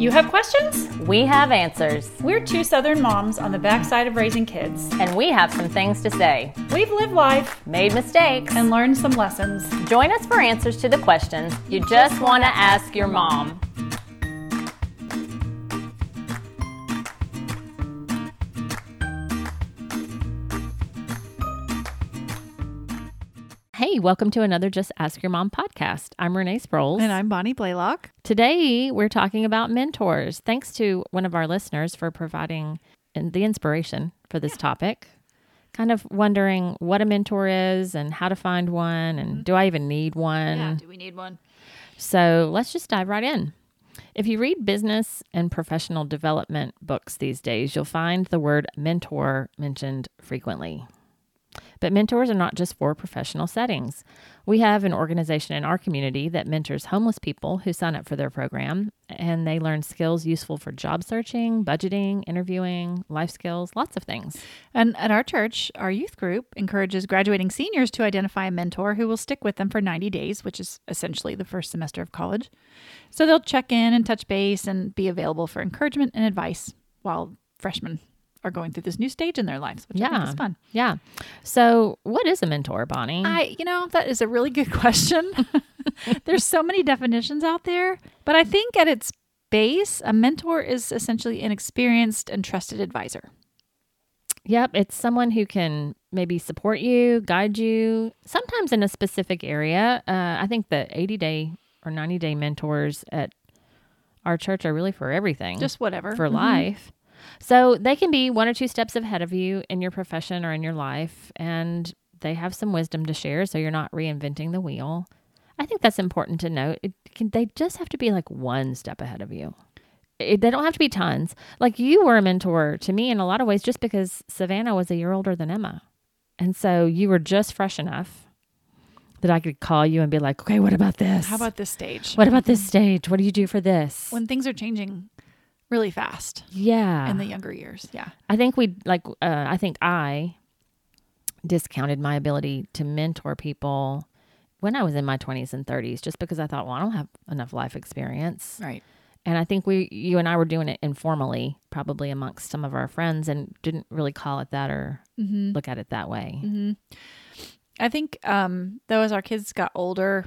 You have questions? We have answers, We're two Southern moms on the backside of raising kids. and we have some things to say. We've lived life Made mistakes. and learned some lessons. Join us for answers to the questions you just want to ask your mom. Welcome to another Just Ask Your Mom podcast. I'm Renee Sproles. And I'm Bonnie Blaylock. Today, we're talking about mentors. Thanks to one of our listeners for providing the inspiration for this topic. Kind of wondering what a mentor is and how to find one, and mm-hmm. do I even need one? do we need one? So let's just dive right in. If you read business and professional development books these days, you'll find the word mentor mentioned frequently. But mentors are not just for professional settings. We have an organization in our community that mentors homeless people who sign up for their program, and they learn skills useful for job searching, budgeting, interviewing, life skills, lots of things. And at our church, our youth group encourages graduating seniors to identify a mentor who will stick with them for 90 days, which is essentially the first semester of college. So they'll check in and touch base and be available for encouragement and advice while freshmen are going through this new stage in their lives, which I think is fun. Yeah. So, what is a mentor, Bonnie? I, you know, that is a really good question. There's so many definitions out there, but I think at its base, a mentor is essentially an experienced and trusted advisor. Yep, it's someone who can maybe support you, guide you, sometimes in a specific area. Uh, I think the 80 day or 90 day mentors at our church are really for everything, Just whatever. for Mhm. life. So they can be one or two steps ahead of you in your profession or in your life, and they have some wisdom to share, so you're not reinventing the wheel. I think that's important to note. It can, they just have to be like one step ahead of you. It, they don't have to be tons. Like you were a mentor to me in a lot of ways, just because Savannah was a year older than Emma, and so you were just fresh enough that I could call you and be like, "Okay, what about this? How about this stage? what about this stage? What do you do for this?" when things are changing really fast yeah, in the younger years? Yeah. I think we like. Uh, I think I discounted my ability to mentor people when I was in my twenties and thirties, just because I thought, well, I don't have enough life experience. Right. And I think we, you and I, were doing it informally, probably amongst some of our friends, and didn't really call it that or Mm-hmm. look at it that way. Mm-hmm. I think, um, though, as our kids got older,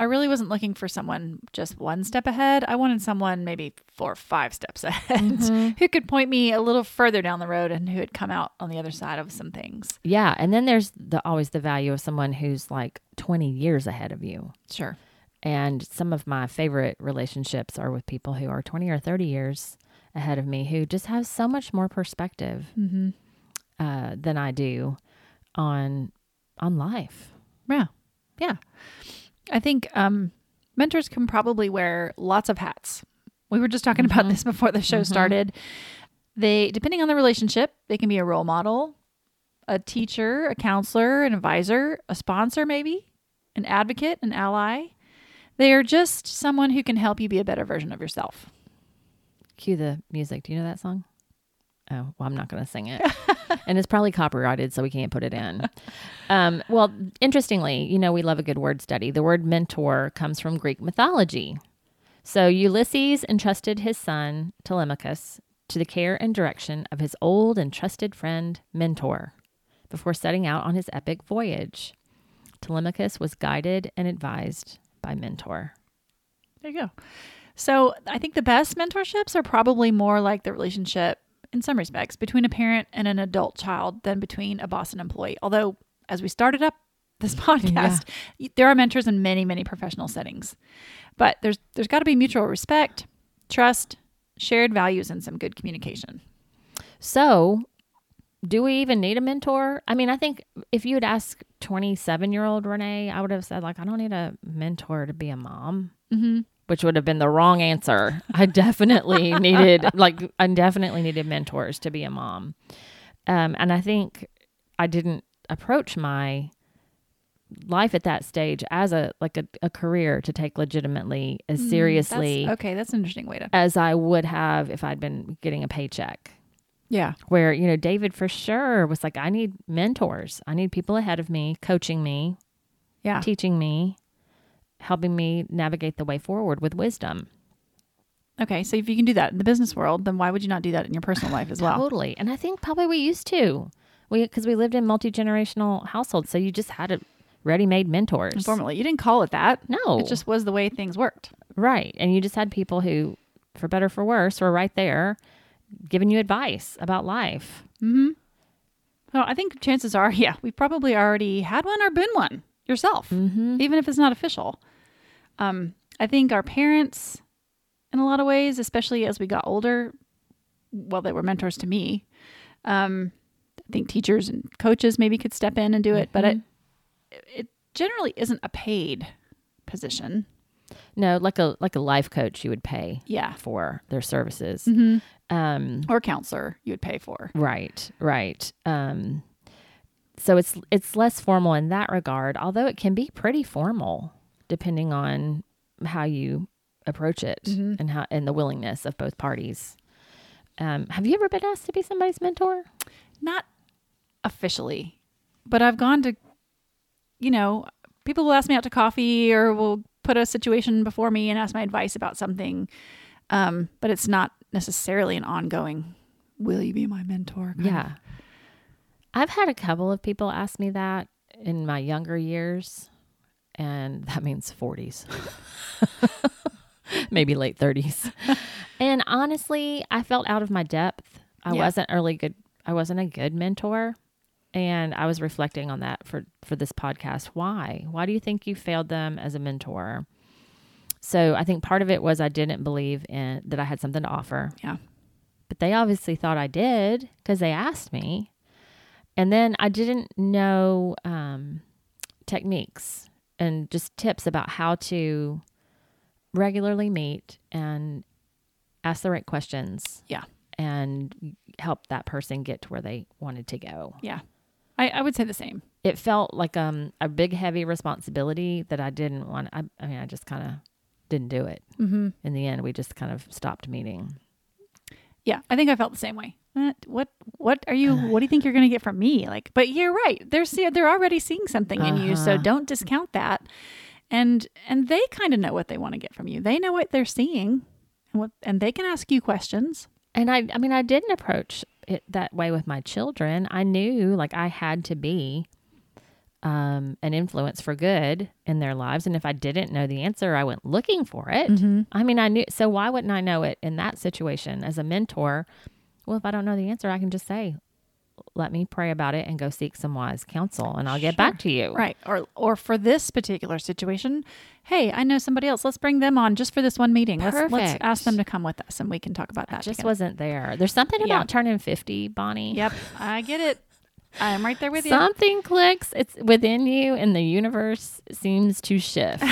I really wasn't looking for someone just one step ahead. I wanted someone maybe four or five steps ahead Mhm. who could point me a little further down the road and who had come out on the other side of some things. Yeah, and then there's the always the value of someone who's like twenty years ahead of you. Sure. And some of my favorite relationships are with people who are 20 or 30 years ahead of me who just have so much more perspective Mm-hmm. uh, than I do on on life. Yeah. Yeah. I think um, mentors can probably wear lots of hats. We were just talking about Mhm. this before the show Mhm. started. They, depending on the relationship, they can be a role model, a teacher, a counselor, an advisor, a sponsor, maybe, an advocate, an ally. They are just someone who can help you be a better version of yourself. Cue the music. Do you know that song? Oh, well, I'm not going to sing it. and it's probably copyrighted, so we can't put it in. Um, well, interestingly, you know, we love a good word study. The word mentor comes from Greek mythology. So Ulysses entrusted his son, Telemachus, to the care and direction of his old and trusted friend, Mentor, before setting out on his epic voyage. Telemachus was guided and advised by Mentor. There you go. So I think the best mentorships are probably more like the relationship in some respects between a parent and an adult child than between a boss and employee. Although, as we started up this podcast, y there are mentors in many, many professional settings. But there's there's got to be mutual respect, trust, shared values, and some good communication. So, do we even need a mentor? I mean, I think if you had asked 27 year old Renee, I would have said, like, I don't need a mentor to be a mom, Mm-hmm. Which would have been the wrong answer. I definitely needed, like, I definitely needed mentors to be a mom. Um, and I think I didn't approach my life at that stage as a like a, a career to take legitimately as seriously okay, that's an interesting way to. as I would have if I'd been getting a paycheck Yeah. where you know David for sure was like I need mentors. I need people ahead of me coaching me, Yeah. teaching me, helping me navigate the way forward with wisdom. Okay, so if you can do that in the business world, then why would you not do that in your personal life as well? Totally. And I think probably we used to. We because we lived in multi generational households, so you just had a ready made mentors. Formerly, you didn't call it that. No. It just was the way things worked. Right. And you just had people who, for better or for worse, were right there giving you advice about life. Mm-hmm. Well, I think chances are, yeah, we probably already had one or been one yourself, Mm-hmm. even if it's not official. Um, I think our parents, in a lot of ways, especially as we got older, well, they were mentors to me. Um, I think teachers and coaches maybe could step in and do it, but it it generally isn't a paid position. No, like a like a life coach you would pay Yeah, for their services. mm-hmm. Um, or counselor you would pay for. right, right. Um, so it's it's less formal in that regard, although it can be pretty formal depending on how you approach it Mhm. and how and the willingness of both parties. Um, have you ever been asked to be somebody's mentor? not officially, but I've gone to, you know, people will ask me out to coffee or will put a situation before me and ask my advice about something. Um, but it's not necessarily an ongoing, will you be my mentor? kind of- Yeah. I've had a couple of people ask me that in my younger years, and that means 40s, maybe late 30s. and honestly, I felt out of my depth. I Yeah. wasn't really good. I wasn't a good mentor. And I was reflecting on that for, for this podcast. Why? Why do you think you failed them as a mentor? So I think part of it was I didn't believe in that I had something to offer. Yeah. But they obviously thought I did because they asked me. And then I didn't know um, techniques and just tips about how to regularly meet and ask the right questions. Yeah. And help that person get to where they wanted to go. Yeah. I, I would say the same. It felt like um, a big, heavy responsibility that I didn't want. I, I mean, I just kind of didn't do it. Mm-hmm. In the end, we just kind of stopped meeting. Yeah. I think I felt the same way. Eh, What what are you what do you think you're going to get from me like but you're right they're see, they're already seeing something in you so Uh-huh. don't discount that and and they kind of know what they want to get from you they know what they're seeing and what and they can ask you questions And I, I mean, I didn't approach it that way with my children. I knew like I had to be um, an influence for good in their lives. And if I didn't know the answer, I went looking for it. Mm-hmm. I mean, I knew. So why wouldn't I know it in that situation as a mentor? Well, if I don't know the answer, I can just say, let me pray about it and go seek some wise counsel and I'll get back to you. right. Or or for this particular situation hey i know somebody else. Let's bring them on just for this one meeting. Let's let's ask them to come with us and we can talk about I that just together. wasn't there. There's something Yeah. about turning 50, Bonnie. yep. I get it. I'm right there with you. Something clicks. It's within you and the universe seems to shift.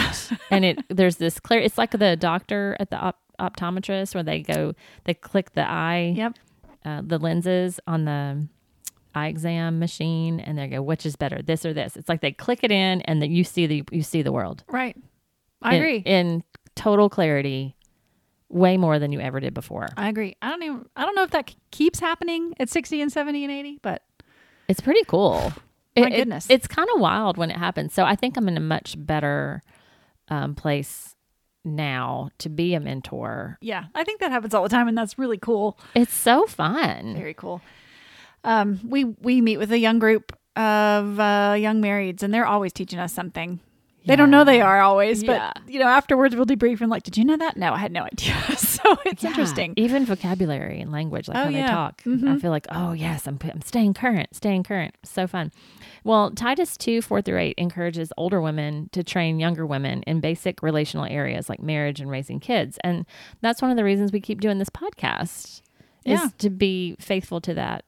And it there's this clear it's like the doctor at the op- optometrist where they go they click the eye. Yep uh, the lenses on the eye exam machine and they go which is better this or this it's like they click it in and that you see the you see the world right i in, agree in total clarity way more than you ever did before i agree i don't even i don't know if that keeps happening at 60 and 70 and 80 but It's pretty cool. My It- it- goodness. it's kind of wild when it happens. So I think I'm in a much better um, place now to be a mentor. Yeah, I think that happens all the time, and that's really cool. It's so fun. Very cool. Um, we we meet with a young group of uh, young marrieds, and they're always teaching us something. They don't know they are always, but Yeah. you know, afterwards we'll debrief and like, did you know that? No, I had no idea. so it's Yeah. interesting. Even vocabulary and language, like Oh, how they talk. I Mhm. feel like, oh yes, I'm I'm staying current, staying current. So fun. Well, Titus two four through eight encourages older women to train younger women in basic relational areas like marriage and raising kids, and that's one of the reasons we keep doing this podcast. Is to be faithful to that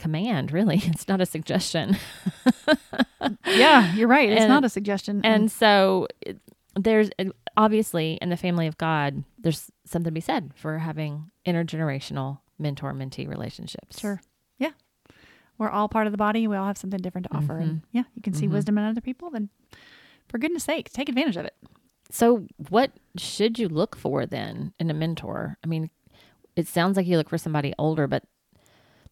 command. Really, it's not a suggestion. Yeah, you're right. It's And- not a suggestion. Um, and so there's uh, obviously in the family of God, there's something to be said for having intergenerational mentor mentee relationships. Sure. Yeah. We're all part of the body. We all have something different to offer. And mm-hmm. yeah, you can see Mhm. wisdom in other people. Then, for goodness sake, take advantage of it. So, what should you look for then in a mentor? I mean, it sounds like you look for somebody older, but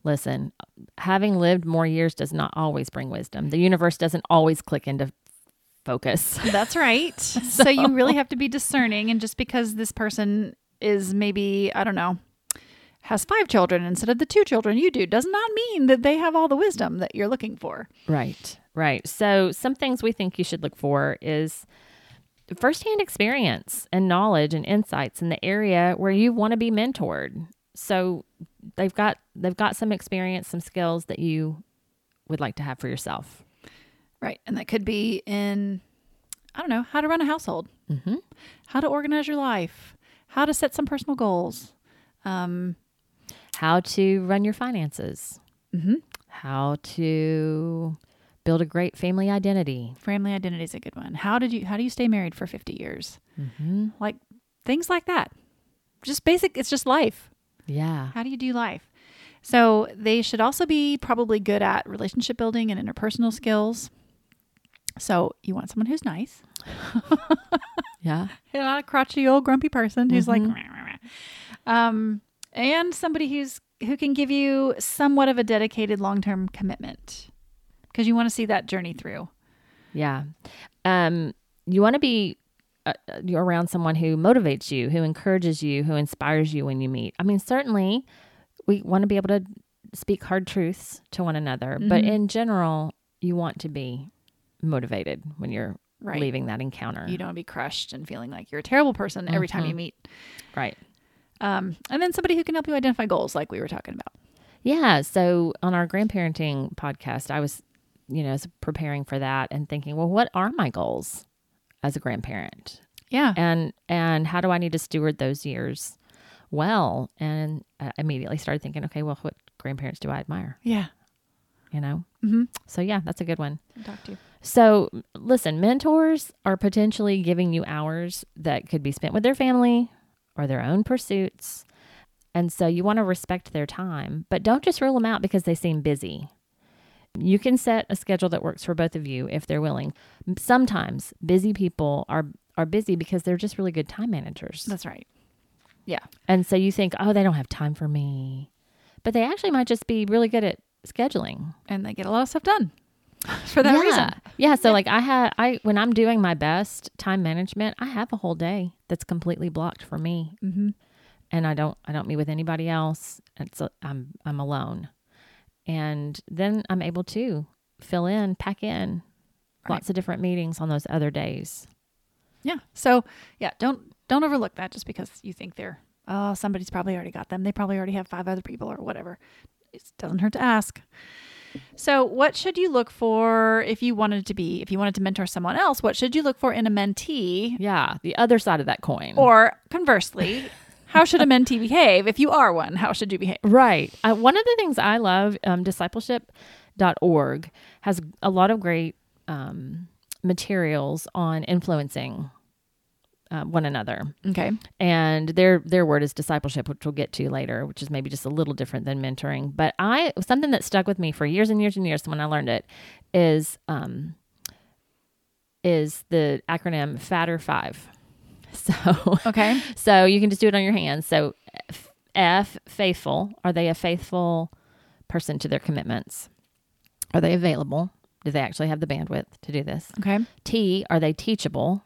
listen, having lived more years does not always bring wisdom. The universe doesn't always click into focus. That's right. so, you really have to be discerning. And just because this person is maybe, I don't know, has five children instead of the two children you do does not mean that they have all the wisdom that you're looking for. Right, right. So, some things we think you should look for is firsthand experience and knowledge and insights in the area where you want to be mentored. So, they've got they've got some experience, some skills that you would like to have for yourself. Right. And that could be in, I don't know, how to run a household, Mm-hmm. how to organize your life, how to set some personal goals. Um, How to run your finances. mhm. How to build a great family identity. Family identity is a good one. How did you, how do you stay married for 50 years? Mm-hmm. Like things like that. Just basic, it's just life. Yeah. How do you do life? So they should also be probably good at relationship building and interpersonal skills. So you want someone who's nice, Yeah. You're not a crotchety old grumpy person who's like, Mhm. "Rah, rah, rah." um, and somebody who's who can give you somewhat of a dedicated long term commitment because you want to see that journey through. Yeah. Um, you want to be uh, uh, you're around someone who motivates you, who encourages you, who inspires you when you meet. I mean, certainly we want to be able to speak hard truths to one another, but Mhm. in general, you want to be motivated when you're Right. leaving that encounter. You don't want to be crushed and feeling like you're a terrible person every time you Mhm. meet. Right. Um, and then somebody who can help you identify goals, like we were talking about. Yeah. So on our grandparenting podcast, I was, you know, preparing for that and thinking, well, what are my goals as a grandparent? Yeah. and and how do I need to steward those years well? And I immediately started thinking, okay, well, what grandparents do I admire? Yeah. You know, Mm-hmm. so yeah, that's a good one. Talk to you. So listen, mentors are potentially giving you hours that could be spent with their family or their own pursuits. And so you want to respect their time, but don't just rule them out because they seem busy. You can set a schedule that works for both of you if they're willing. Sometimes busy people are are busy because they're just really good time managers. That's right. Yeah. And so you think, "Oh, they don't have time for me." But they actually might just be really good at scheduling. And they get a lot of stuff done for that yeah. reason. Yeah. So like I have I when I'm doing my best time management, I have a whole day that's completely blocked for me, Mm-hmm. and I don't I don't meet with anybody else. It's a, I'm I'm alone, and then I'm able to fill in, pack in Right. lots of different meetings on those other days. Yeah. So yeah, don't don't overlook that just because you think they're oh somebody's probably already got them. They probably already have five other people or whatever. It doesn't hurt to ask. So what should you look for if you wanted to be if you wanted to mentor someone else? What should you look for in a mentee? Yeah, the other side of that coin. Or conversely, how should a mentee behave if you are one? How should you behave? Right. Uh, one of the things I love, um, discipleship.org has a lot of great um, materials on influencing uh, one another. Okay. And their their word is discipleship, which we'll get to later, which is maybe just a little different than mentoring. But I something that stuck with me for years and years and years when I learned it is um, is the acronym Fatter Five. So Okay. so you can just do it on your hands. So F, F faithful. Are they a faithful person to their commitments? Are they available? Do they actually have the bandwidth to do this? Okay. T, are they teachable?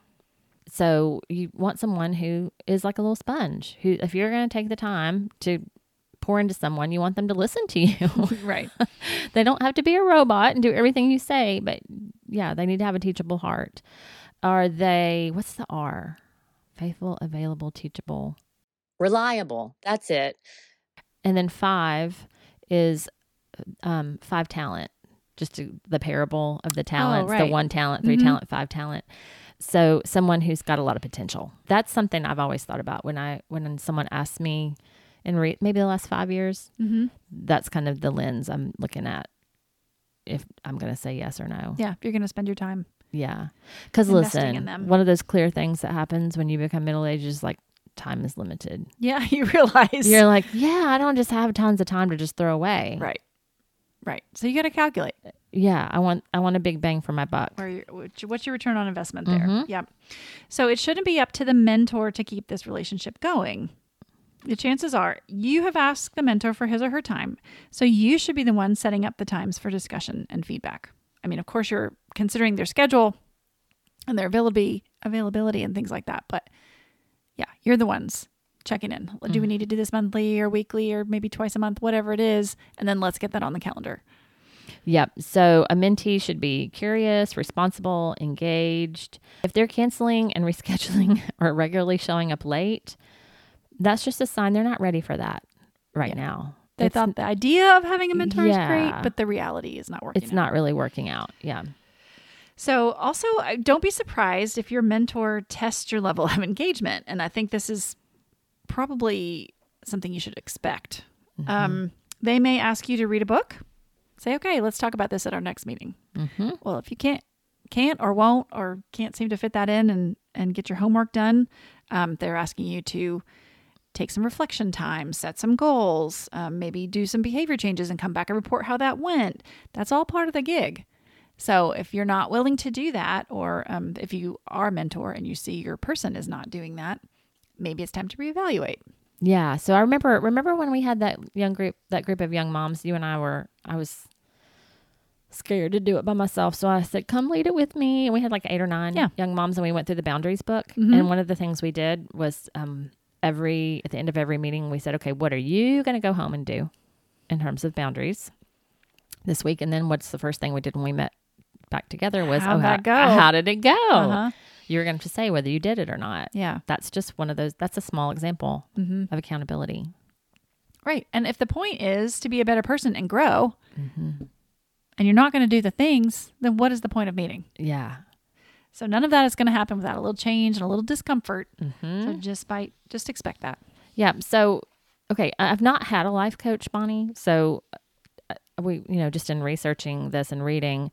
So you want someone who is like a little sponge, who if you're going to take the time to pour into someone, you want them to listen to you. Right. they don't have to be a robot and do everything you say, but yeah, they need to have a teachable heart. Are they what's the R? Faithful, available, teachable, reliable. That's it. And then 5 is um 5 talent. Just to, the parable of the talents, the right. one talent, 3 Mhm. talent, 5 talent. So someone who's got a lot of potential. That's something I've always thought about when I when someone asks me in re- maybe the last 5 years, Mm-hmm. that's kind of the lens I'm looking at if I'm going to say yes or no. Yeah. You're going to spend your time. Yeah. Because listen, in them. one of those clear things that happens when you become middle aged is like time is limited. Yeah. You realize. You're like, yeah, I don't just have tons of time to just throw away. right. Right. So you got to calculate. Yeah, I want I want a big bang for my buck. You what's your- return on investment there? Mhm. Yep. So it shouldn't be up to the mentor to keep this relationship going. The chances are you have asked the mentor for his or her time, so you should be the one setting up the times for discussion and feedback. I mean, of course, you're considering their schedule and their availability, availability, and things like that. But yeah, you're the ones checking in. Do we mm-hmm. need to do this monthly or weekly or maybe twice a month, whatever it is, and then let's get that on the calendar. Yep. So a mentee should be curious, responsible, engaged. If they're canceling and rescheduling or regularly showing up late, that's just a sign they're not ready for that right Yeah. now. They It's- thought the idea of having a mentor is great, but the reality is not working. it's out. not really working out. Yeah. So, also, uh, don't be surprised if your mentor tests your level of engagement. And I think this is probably something you should expect. Um, they may ask you to read a book. Say, okay, let's talk about this at our next meeting. Mm-hmm. Well, if you can't, can't or won't or can't seem to fit that in and and get your homework done, um, they're asking you to take some reflection time, set some goals, um, maybe do some behavior changes, and come back and report how that went. That's all part of the gig. So if you're not willing to do that, or um, if you are a mentor and you see your person is not doing that, maybe it's time to reevaluate. Yeah. So I remember remember when we had that young group that group of young moms, you and I were I was scared to do it by myself. So I said, Come lead it with me. And we had like eight or nine Yeah. young moms and we went through the boundaries book. Mhm. And one of the things we did was um every at the end of every meeting we said, Okay, what are you gonna go home and do in terms of boundaries this week? And then what's the first thing we did when we met back together was How'd oh how, go?" how did it go? Uh-huh. You're have to say whether you did it or not. Yeah. That's just one of those that's a small example hmm of accountability. Right. And if the point is to be a better person and grow, and you're not going to do the things, then what is the point of meeting? Yeah. So none of that is going to happen without a little change and a little discomfort. Mm-hmm. So just by just expect that. Yeah. So, okay, I've not had a life coach, Bonnie. So, uh, we, you know, just in researching this and reading,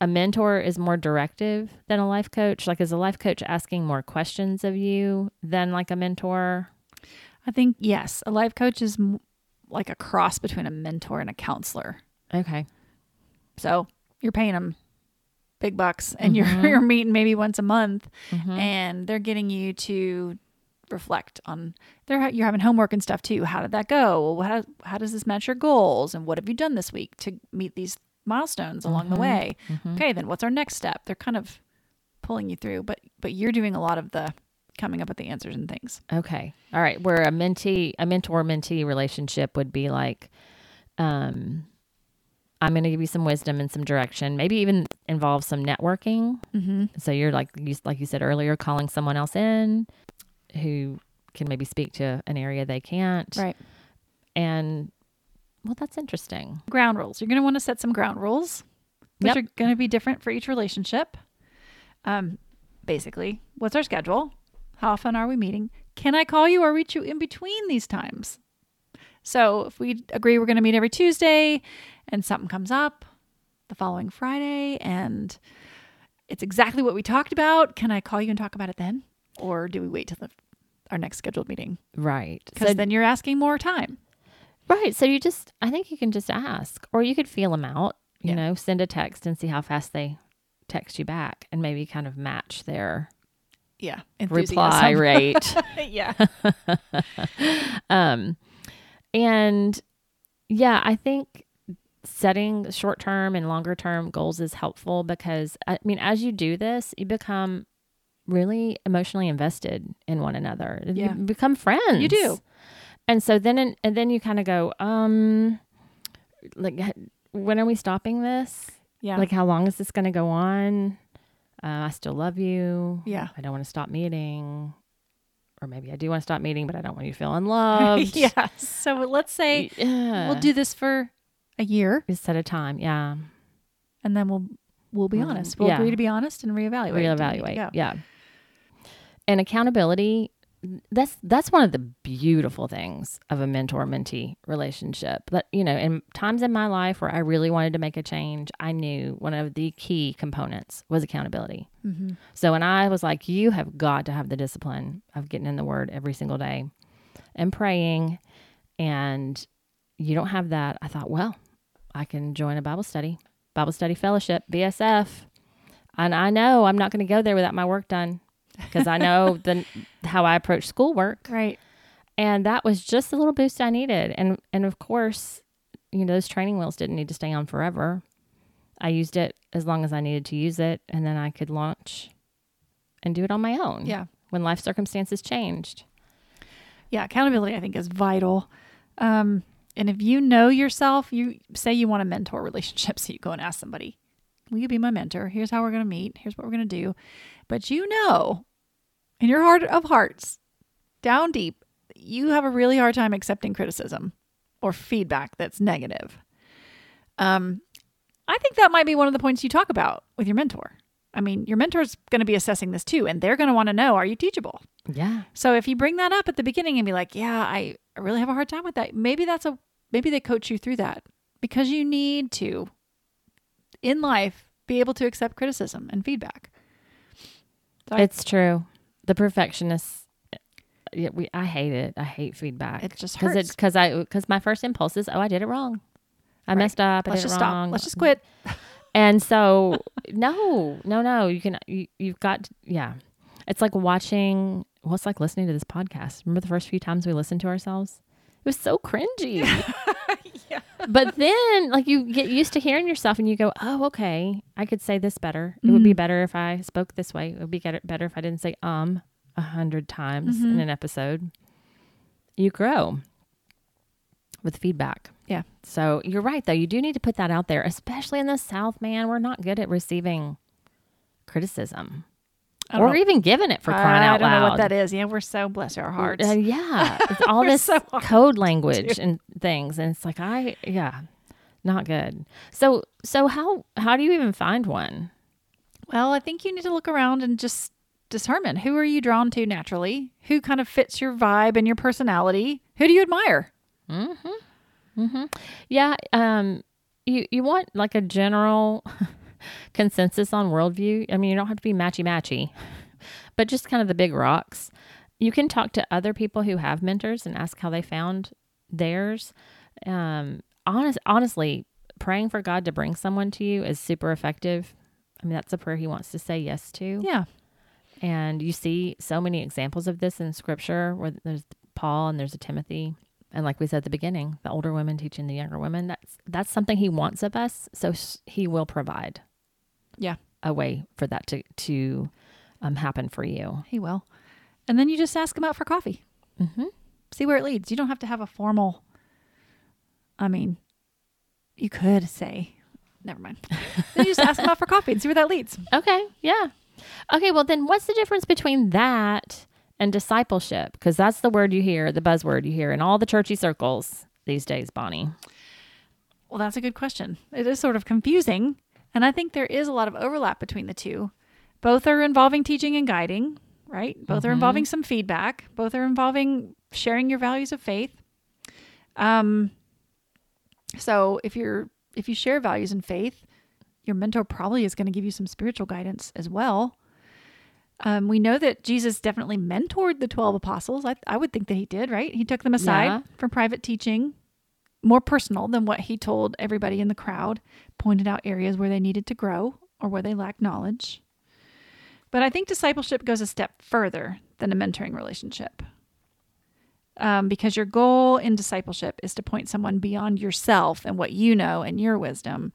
a mentor is more directive than a life coach. Like, is a life coach asking more questions of you than like a mentor? I think yes, a life coach is m- like a cross between a mentor and a counselor. Okay. So you're paying them big bucks, and Mhm. you're you're meeting maybe once a month, Mhm. and they're getting you to reflect on. They're you're having homework and stuff too. How did that go? Well, how how does this match your goals? And what have you done this week to meet these milestones along the Mhm. way? Mhm. Okay, then what's our next step? They're kind of pulling you through, but but you're doing a lot of the coming up with the answers and things. Okay. All right. Where a mentee, a mentor mentee relationship would be like, um, I'm going to give you some wisdom and some direction. Maybe even involve some networking. Mm-hmm. So you're like you like you said earlier, calling someone else in who can maybe speak to an area they can't. Right. And well, that's interesting. Ground rules. You're going to want to set some ground rules, which Yep. are going to be different for each relationship. Um, basically, what's our schedule? How often are we meeting? Can I call you or reach you in between these times? So if we agree we're going to meet every Tuesday, and something comes up the following Friday, and it's exactly what we talked about, can I call you and talk about it then, or do we wait till the, our next scheduled meeting? Right. Because So then you're asking more time. Right. So you just I think you can just ask, or you could feel them out. You Yeah. know, send a text and see how fast they text you back, and maybe kind of match their Yeah, reply rate. yeah. um and yeah i think setting short term and longer term goals is helpful because i mean as you do this you become really emotionally invested in one another Yeah. you become friends You do. And so then and then you kind of go um like when are we stopping this Yeah. like how long is this going to go on uh, i still love you yeah. I don't want to stop meeting. Or maybe I do want to stop meeting, but I don't want you to feel unloved. yeah. So let's say Yeah. we'll do this for a year We set a time. Yeah. and then we'll we'll be honest. We'll yeah. agree to be honest and reevaluate. Reevaluate. Yeah. Yeah. And accountability, that's that's one of the beautiful things of a mentor mentee relationship. But you know, in times in my life where I really wanted to make a change, I knew one of the key components was accountability. Mm-hmm. So when I was like, you have got to have the discipline of getting in the word every single day and praying, and you don't have that, I thought, well, I can join a Bible study, Bible study fellowship, BSF. And I know I'm not going to go there without my work done because I know the how I approach schoolwork. Right. And that was just the little boost I needed. And and of course, you know, those training wheels didn't need to stay on forever. I used it as long as I needed to use it, and then I could launch and do it on my own. Yeah. When life circumstances changed. Yeah, accountability I think is vital. Um, and if you know yourself, you say you want a mentor relationship, so you go and ask somebody, "Will you be my mentor? Here's how we're going to meet. Here's what we're going to do." But you know, in your heart of hearts, down deep, you have a really hard time accepting criticism or feedback that's negative. Um, I think that might be one of the points you talk about with your mentor. I mean, your mentor's going to be assessing this too, and they're going to want to know are you teachable? Yeah. So if you bring that up at the beginning and be like, yeah, I, I really have a hard time with that, maybe that's a, maybe they coach you through that because you need to, in life, be able to accept criticism and feedback. So I- It's true. The perfectionist Yeah, we. I hate it. I hate feedback. It just hurts. because I because my first impulse is oh I did it wrong. I Right. messed up. I Let's did just it wrong. stop. Let's just mm-hmm. quit. And so, no, no, no. You can, you, you've got, to- yeah. It's like watching, well, it's like listening to this podcast. Remember the first few times we listened to ourselves? It was so cringy. yeah. but then, like, you get used to hearing yourself and you go, oh, okay, I could say this better. It would be Mhm. better if I spoke this way. It would be better if I didn't say um a hundred times in Mhm. an episode. You grow with feedback. Yeah. So you're right, though. You do need to put that out there, especially in the South, man. We're not good at receiving criticism or know. even giving it for crying I out don't loud. know what that is. Yeah, we're so bless our hearts. Uh, yeah. It's all this so code language and things. And it's like, I, yeah, not good. So, so how, how do you even find one? Well, I think you need to look around and just determine who are you drawn to naturally, who kind of fits your vibe and your personality, who do you admire? Mm-hmm. Mm-hmm. Yeah. Um, you, you want like a general consensus on worldview. I mean, you don't have to be matchy matchy, but just kind of the big rocks. You can talk to other people who have mentors and ask how they found theirs. Um, honest, honestly, praying for God to bring someone to you is super effective. I mean, that's a prayer He wants to say yes to. Yeah. And you see so many examples of this in scripture where there's Paul and there's a Timothy. And like we said at the beginning, the older women teaching the younger women, that's that's something he wants of us. So he will provide Yeah. a way for that to to um, happen for you. He will. And then you just ask him out for coffee. Mm-hmm. See where it leads. You don't have to have a formal I mean, you could say never mind. then you just ask him out for coffee and see where that leads. Okay. Yeah. Okay. Well, then what's the difference between that and discipleship? Because that's the word you hear, the buzzword you hear in all the churchy circles these days, Bonnie. Well, that's a good question. It is sort of confusing, and I think there is a lot of overlap between the two. Both are involving teaching and guiding, right? Both are Mhm. involving some feedback. Both are involving sharing your values of faith. Um so if you're if you share values and faith, your mentor probably is going to give you some spiritual guidance as well. Um, we know that Jesus definitely mentored the 12 apostles. I, I would think that he did, right? He took them aside Yeah. for private teaching, more personal than what he told everybody in the crowd, pointed out areas where they needed to grow or where they lacked knowledge. But I think discipleship goes a step further than a mentoring relationship. Um, because your goal in discipleship is to point someone beyond yourself and what you know and your wisdom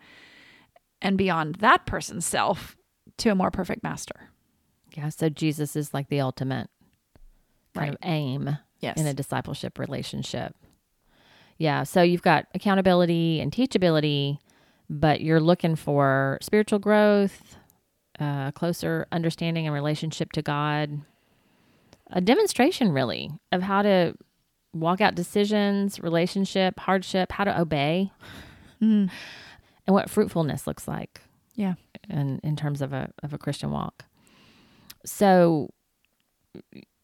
and beyond that person's self to a more perfect master. Yeah. So Jesus is like the ultimate kind of aim Yes. in a discipleship relationship. Yeah. So you've got accountability and teachability, but you're looking for spiritual growth, uh, closer understanding and relationship to God, a demonstration really of how to walk out decisions, relationship, hardship, how to obey, Mm. and what fruitfulness looks like. Yeah. In in terms of a of a Christian walk. So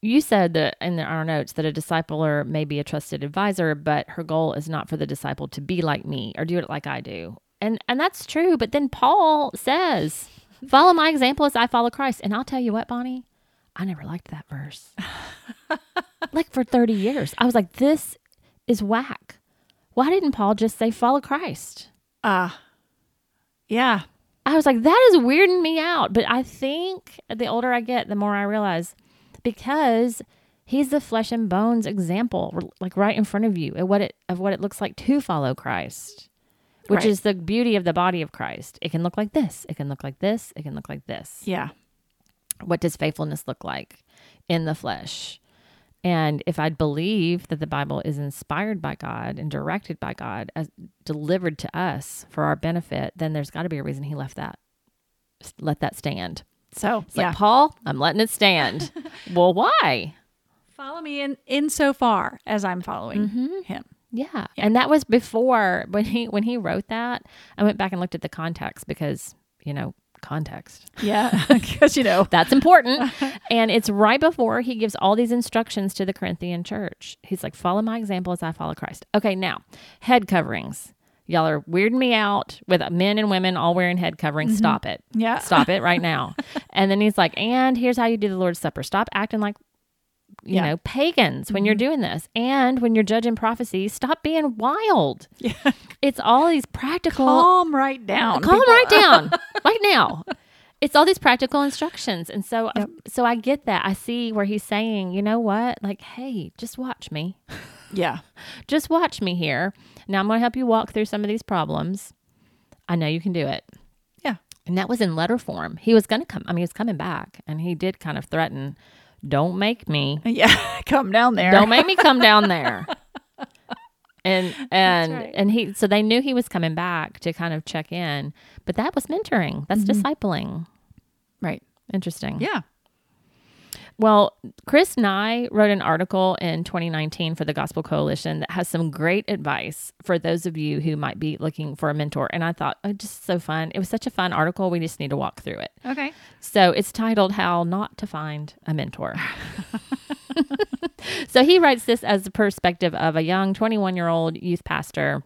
you said that in our notes that a discipler may be a trusted advisor, but her goal is not for the disciple to be like me or do it like I do. And and that's true, but then Paul says, "Follow my example as I follow Christ." And I'll tell you what, Bonnie, I never liked that verse. like for 30 years. I was like, "This is whack." Why didn't Paul just say follow Christ? Ah. yeah. I was like, that is weirding me out. But I think the older I get, the more I realize because he's the flesh and bones example, like right in front of you, of what it of what it looks like to follow Christ, which Right. is the beauty of the body of Christ. It can look like this. It can look like this. It can look like this. Yeah. What does faithfulness look like in the flesh? And if I believe that the Bible is inspired by God and directed by God, as delivered to us for our benefit, then there's got to be a reason he left that, let that stand. So, It's yeah. like, Paul, I'm letting it stand. well, why? Follow me in insofar as I'm following Mm-hmm. him. Yeah. And that was before when he when he wrote that, I went back and looked at the context because, you know, context. Yeah. Because, you know, That's important. and it's right before he gives all these instructions to the Corinthian church. He's like, follow my example as I follow Christ. Okay, now, head coverings. Y'all are weirding me out with men and women all wearing head coverings. Mm-hmm. Stop it. yeah. Stop it right now. and then he's like, and here's how you do the Lord's Supper. Stop acting like you Yeah. know, pagans when you're mm-hmm. doing this. And when you're judging prophecy, stop being wild. Yeah. It's all these practical Calm right down. calm people. right down right now it's all these practical instructions and so uh, Yep. so i get that i see where he's saying you know what like hey just watch me Yeah. just watch me here now i'm going to help you walk through some of these problems i know you can do it Yeah. and that was in letter form he was going to come i mean he was coming back and he did kind of threaten don't make me Yeah. Come down there. don't make me come down there and and right. and he so they knew he was coming back to kind of check in but that was mentoring that's mm-hmm. discipling Right. interesting Yeah. Well chris nye wrote an article in 2019 for the gospel coalition that has some great advice for those of you who might be looking for a mentor and i thought oh just so fun it was such a fun article we just need to walk through it Okay. so it's titled How Not to Find a Mentor. so he writes this as the perspective of a young 21 year old youth pastor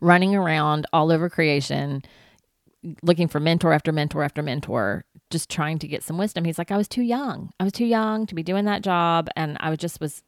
running around all over creation, looking for mentor after mentor after mentor, just trying to get some wisdom. He's like, I was too young. I was too young to be doing that job. And I was just was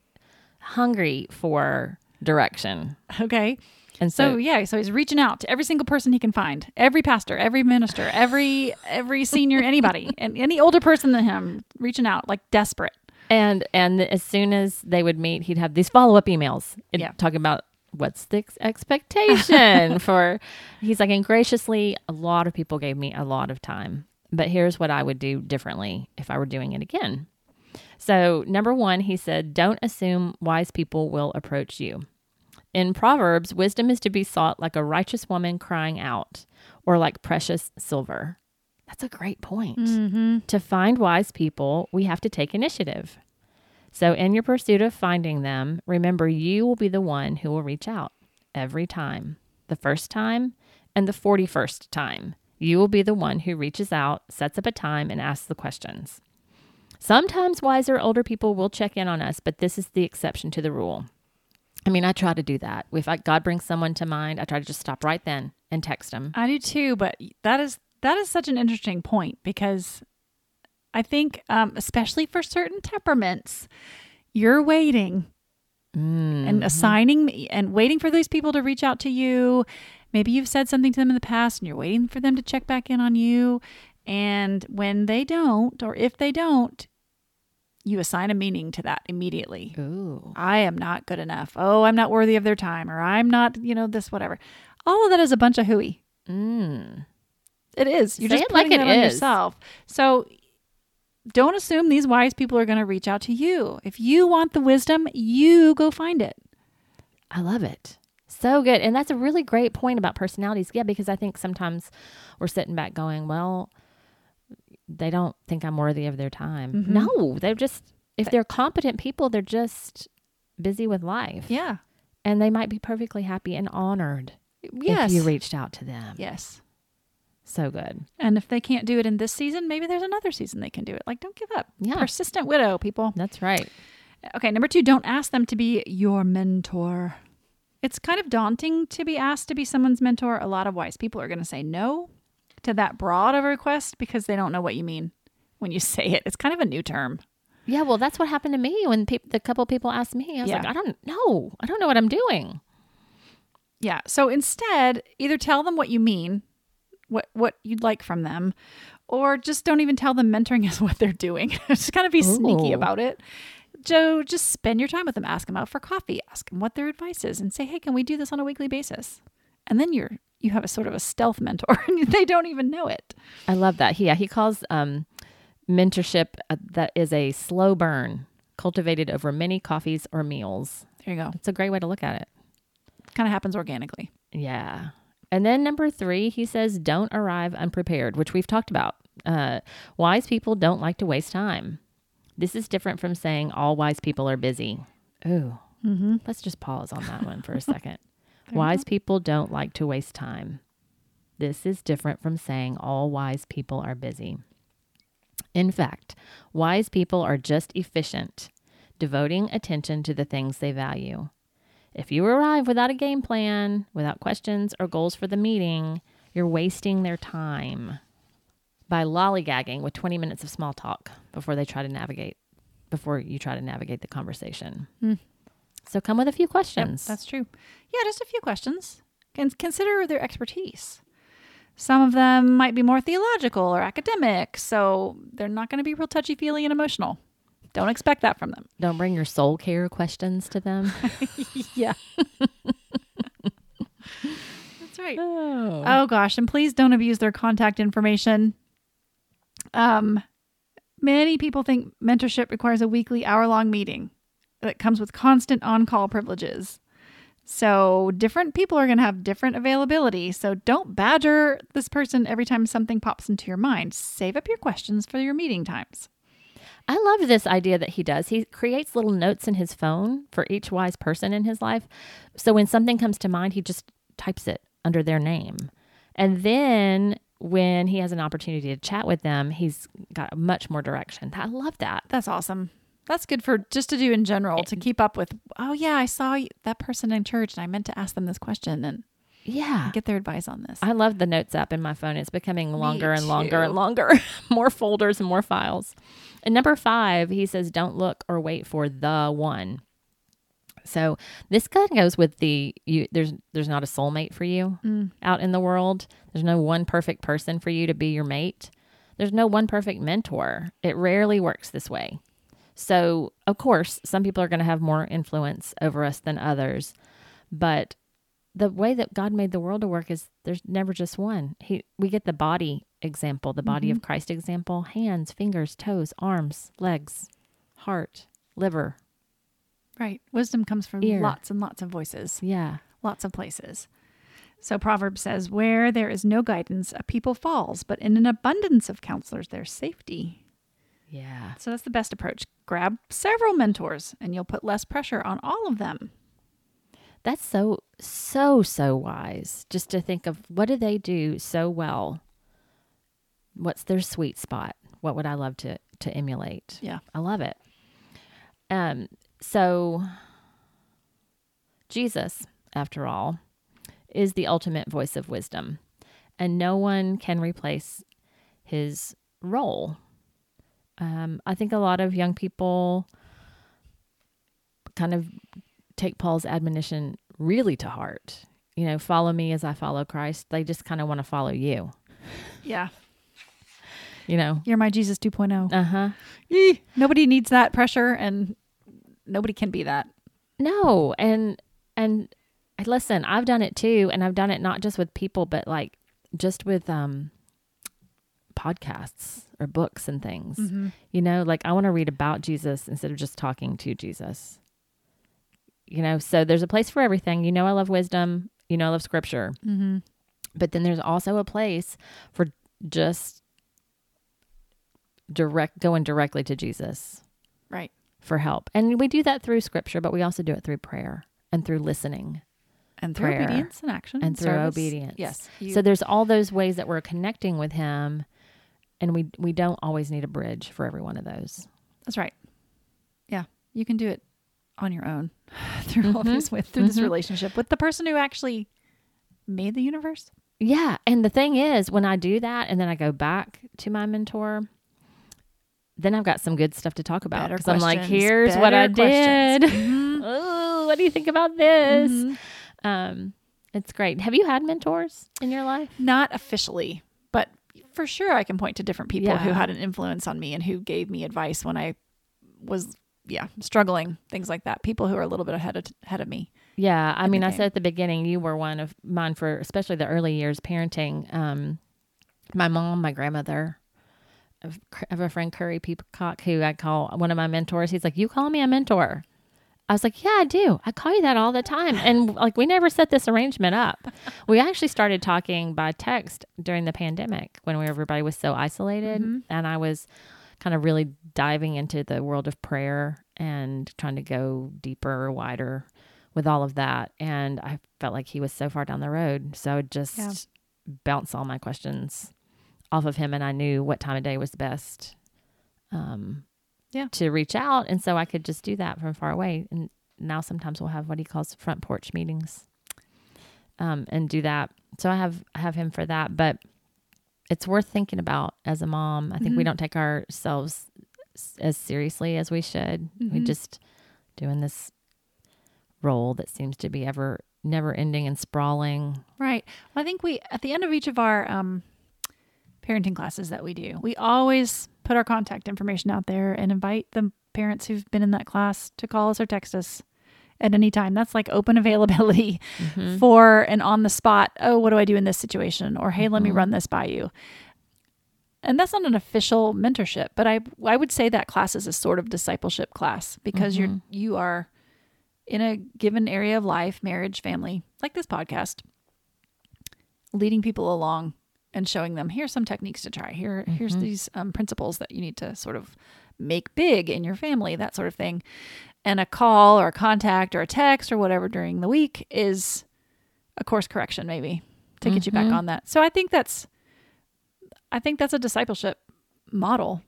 hungry for direction. Okay. And So so, yeah, so he's reaching out to every single person he can find, every pastor, every minister, every every senior, anybody, and any older person than him, reaching out like desperate. And and as soon as they would meet, he'd have these follow up emails Yeah. talking about what's the expectation for. He's like, and graciously, a lot of people gave me a lot of time, but here's what I would do differently if I were doing it again. So number one, he said, don't assume wise people will approach you. In Proverbs, wisdom is to be sought like a righteous woman crying out, or like precious silver. That's a great point. Mm-hmm. To find wise people, we have to take initiative. So, in your pursuit of finding them, remember you will be the one who will reach out every time. The first time and the 41st time. You will be the one who reaches out, sets up a time, and asks the questions. Sometimes wiser older people will check in on us, but this is the exception to the rule. I mean, I try to do that. If I, God brings someone to mind, I try to just stop right then and text them. I do too, but that is that is such an interesting point because I think, um, especially for certain temperaments, you're waiting Mm. and assigning me and waiting for these people to reach out to you. Maybe you've said something to them in the past and you're waiting for them to check back in on you. And when they don't, or if they don't, you assign a meaning to that immediately. Ooh. I am not good enough. Oh, I'm not worthy of their time, or I'm not, you know, this, whatever. All of that is a bunch of hooey. Mm. It is. You're Say just it like putting it on is. yourself. So don't assume these wise people are going to reach out to you. If you want the wisdom, you go find it. I love it. So good. And that's a really great point about personalities. Yeah, because I think sometimes we're sitting back going, well, they don't think I'm worthy of their time. Mhm. No, they're just, if they're competent people, they're just busy with life. Yeah. And they might be perfectly happy and honored Yes. if you reached out to them. yes. So good. And if they can't do it in this season, maybe there's another season they can do it. Like, don't give up. Yeah. Persistent widow, people. That's right. Okay, number two, don't ask them to be your mentor. It's kind of daunting to be asked to be someone's mentor. A lot of wise people are going to say no to that broad of a request because they don't know what you mean when you say it. It's kind of a new term. Yeah, well, that's what happened to me when peop the couple people asked me. I was Yeah. like, I don't know. I don't know what I'm doing. Yeah. So instead, either tell them what you mean, what what you'd like from them, or just don't even tell them mentoring is what they're doing. just kind of be sneaky about it. Joe, just spend your time with them. Ask them out for coffee. Ask them what their advice is, and say, "Hey, can we do this on a weekly basis?" And then you're you have a sort of a stealth mentor, and they don't even know it. I love that. Yeah, he calls um, mentorship uh, that is a slow burn. cultivated over many coffees or meals. There you go. It's a great way to look at it. Kind of happens organically. Yeah. And then number three, he says, don't arrive unprepared, which we've talked about. Uh, wise people don't like to waste time. This is different from saying all wise people are busy. Ooh, Mm-hmm. let's just pause on that one for a second. wise people don't like to waste time. This is different from saying all wise people are busy. In fact, wise people are just efficient, devoting attention to the things they value. If you arrive without a game plan, without questions or goals for the meeting, you're wasting their time by lollygagging with 20 minutes of small talk before they try to navigate, before you try to navigate the conversation. Hmm. So come with a few Yep, questions. that's true. Yeah, just a few questions. Can consider their expertise. Some of them might be more theological or academic, so they're not going to be real touchy feely and emotional. Don't expect that from them. Don't bring your soul care questions to them. Yeah. That's right. oh. Oh gosh, and please don't abuse their contact information. Um many people think mentorship requires a weekly hour-long meeting that comes with constant on-call privileges. So, different people are going to have different availability. So, don't badger this person every time something pops into your mind. Save up your questions for your meeting times. I love this idea that he does. He creates little notes in his phone for each wise person in his life. So when something comes to mind, he just types it under their name. And then when he has an opportunity to chat with them, he's got much more direction. I love that. That's awesome. That's good for just to do in general to keep up with. Oh yeah, I saw that person in church and I meant to ask them this question and Yeah. get their advice on this. I love the notes app in my phone. It's becoming longer and longer and longer, more folders and more files. And number five, he says, don't look or wait for the one. So this kind of goes with the you. There's there's not a soulmate for you Mm. out in the world. There's no one perfect person for you to be your mate. There's no one perfect mentor. It rarely works this way. So of course, some people are going to have more influence over us than others, but the way that God made the world to work is there's never just one. He we get the body example, the body of Christ example, hands, fingers, toes, arms, legs, heart, liver. Right. Wisdom comes from Ear. lots and lots of voices, Yeah. lots of places. So Proverbs says, Where there is no guidance, a people falls, but in an abundance of counselors, there's safety. Yeah. So that's the best approach. Grab several mentors and you'll put less pressure on all of them. That's so so so wise just to think of what do they do so well? What's their sweet spot? What would I love to to emulate? Yeah. I love it. Um so Jesus, after all, is the ultimate voice of wisdom, and no one can replace his role. Um, I think a lot of young people kind of take Paul's admonition really to heart. You know, follow me as I follow Christ. They just kind of want to follow you. Yeah. You know. You're my Jesus 2.0. Uh huh. Nobody needs that pressure and nobody can be that. No, and and listen, I've done it too, and I've done it not just with people, but like just with um podcasts or books and things. You know, like I want to read about Jesus instead of just talking to Jesus. You know, so there's a place for everything. You know, I love wisdom. You know, I love scripture. Mm-hmm. But then there's also a place for just direct going directly to Jesus Right. For help. And we do that through scripture, but we also do it through prayer and through listening And through Prayer. obedience and action. and through service. obedience. Yes. You- So there's all those ways that we're connecting with him and we we don't always need a bridge for every one of those. That's right. Yeah, you can do it on your own through all Mhm. this with through this Mhm. relationship with the person who actually made the universe. Yeah, and the thing is when I do that and then I go back to my mentor then I've got some good stuff to talk about because I'm like, here's what I questions. did. Mhm. oh, what do you think about this? Mhm. Um, it's great. Have you had mentors in your life? Not officially, but for sure I can point to different people who had an influence on me and who gave me advice when I was yeah, struggling, things like that. People who are a little bit ahead of ahead of me. Yeah, I mean, I said at the beginning, you were one of mine for especially the early years parenting. Um, my mom, my grandmother, of, of a friend Curry Peacock who I call one of my mentors. He's like, "You call me a mentor." I was like, "Yeah, I do. I call you that all the time." And like, we never set this arrangement up. we actually started talking by text during the pandemic when we, everybody was so isolated, mm-hmm. and I was kind of really diving into the world of prayer and trying to go deeper, wider with all of that. And I felt like he was so far down the road, so just Yeah. bounce all my questions off of him, and I knew what time of day was best. Um, Yeah. to reach out, and so I could just do that from far away. And now sometimes we'll have what he calls front porch meetings, um, and do that. So I have I have him for that, but it's worth thinking about as a mom. I think we Mhm. don't take ourselves as seriously as we should. We Mhm. just doing this role that seems to be ever never ending and sprawling. Right. Well, I think we, at the end of each of our um, parenting classes that we do, we always put our contact information out there and invite the parents who've been in that class to call us or text us at any time. That's like open availability Mhm. for an on the spot, oh, what do I do in this situation? Or, hey, let me Mhm. run this by you. And that's not an official mentorship, but I I would say that class is a sort of discipleship class because you're Mhm. you are in a given area of life, marriage, family, like this podcast, leading people along and showing them here's some techniques to try. Here here's Mhm. these um, principles that you need to sort of make big in your family, that sort of thing. And a call or a contact or a text or whatever during the week is a course correction maybe to get you back Mhm. on that. So I think that's I think that's a discipleship model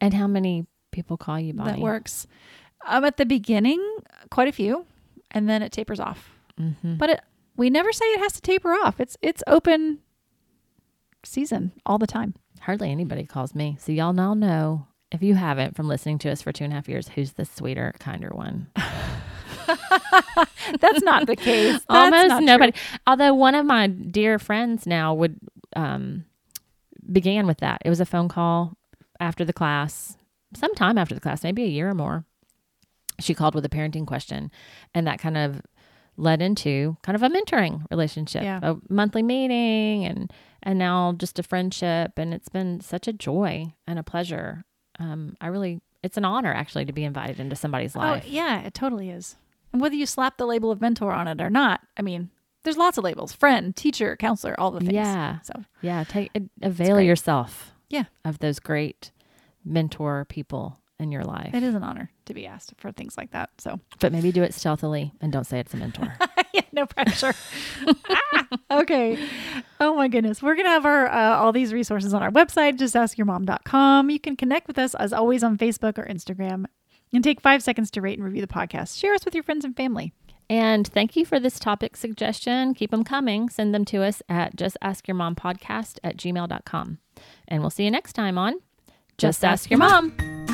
And how many people call you Bonnie? that works. Um, at the beginning, quite a few, and then it tapers off. Mm-hmm. But it, we never say it has to taper off. It's it's open season all the time. Hardly anybody calls me. So y'all now know if you haven't from listening to us for two and a half years, who's the sweeter, kinder one? That's not the case. Almost not true. nobody. Although one of my dear friends now would um, began with that. It was a phone call after the class, sometime after the class, maybe a year or more. She called with a parenting question, and that kind of led into kind of a mentoring relationship, Yeah. a monthly meeting, and and now just a friendship. And it's been such a joy and a pleasure. Um, I really, it's an honor actually to be invited into somebody's life. Oh, yeah, it totally is. And whether you slap the label of mentor on it or not, I mean, there's lots of labels: friend, teacher, counselor, all the things. Yeah. So Yeah, take avail yourself. Yeah. of those great mentor people in your life. it is an honor to be asked for things like that. So But maybe do it stealthily and don't say it's a mentor. yeah, no pressure. Ah, okay. Oh my goodness. We're going to have our uh, all these resources on our website, just justaskyourmom.com. You can connect with us as always on Facebook or Instagram and take five seconds to rate and review the podcast. Share us with your friends and family. and thank you for this topic suggestion. Keep them coming. Send them to us at justaskyourmompodcast at gmail.com. And we'll see you next time on Just, Ask Your Mom.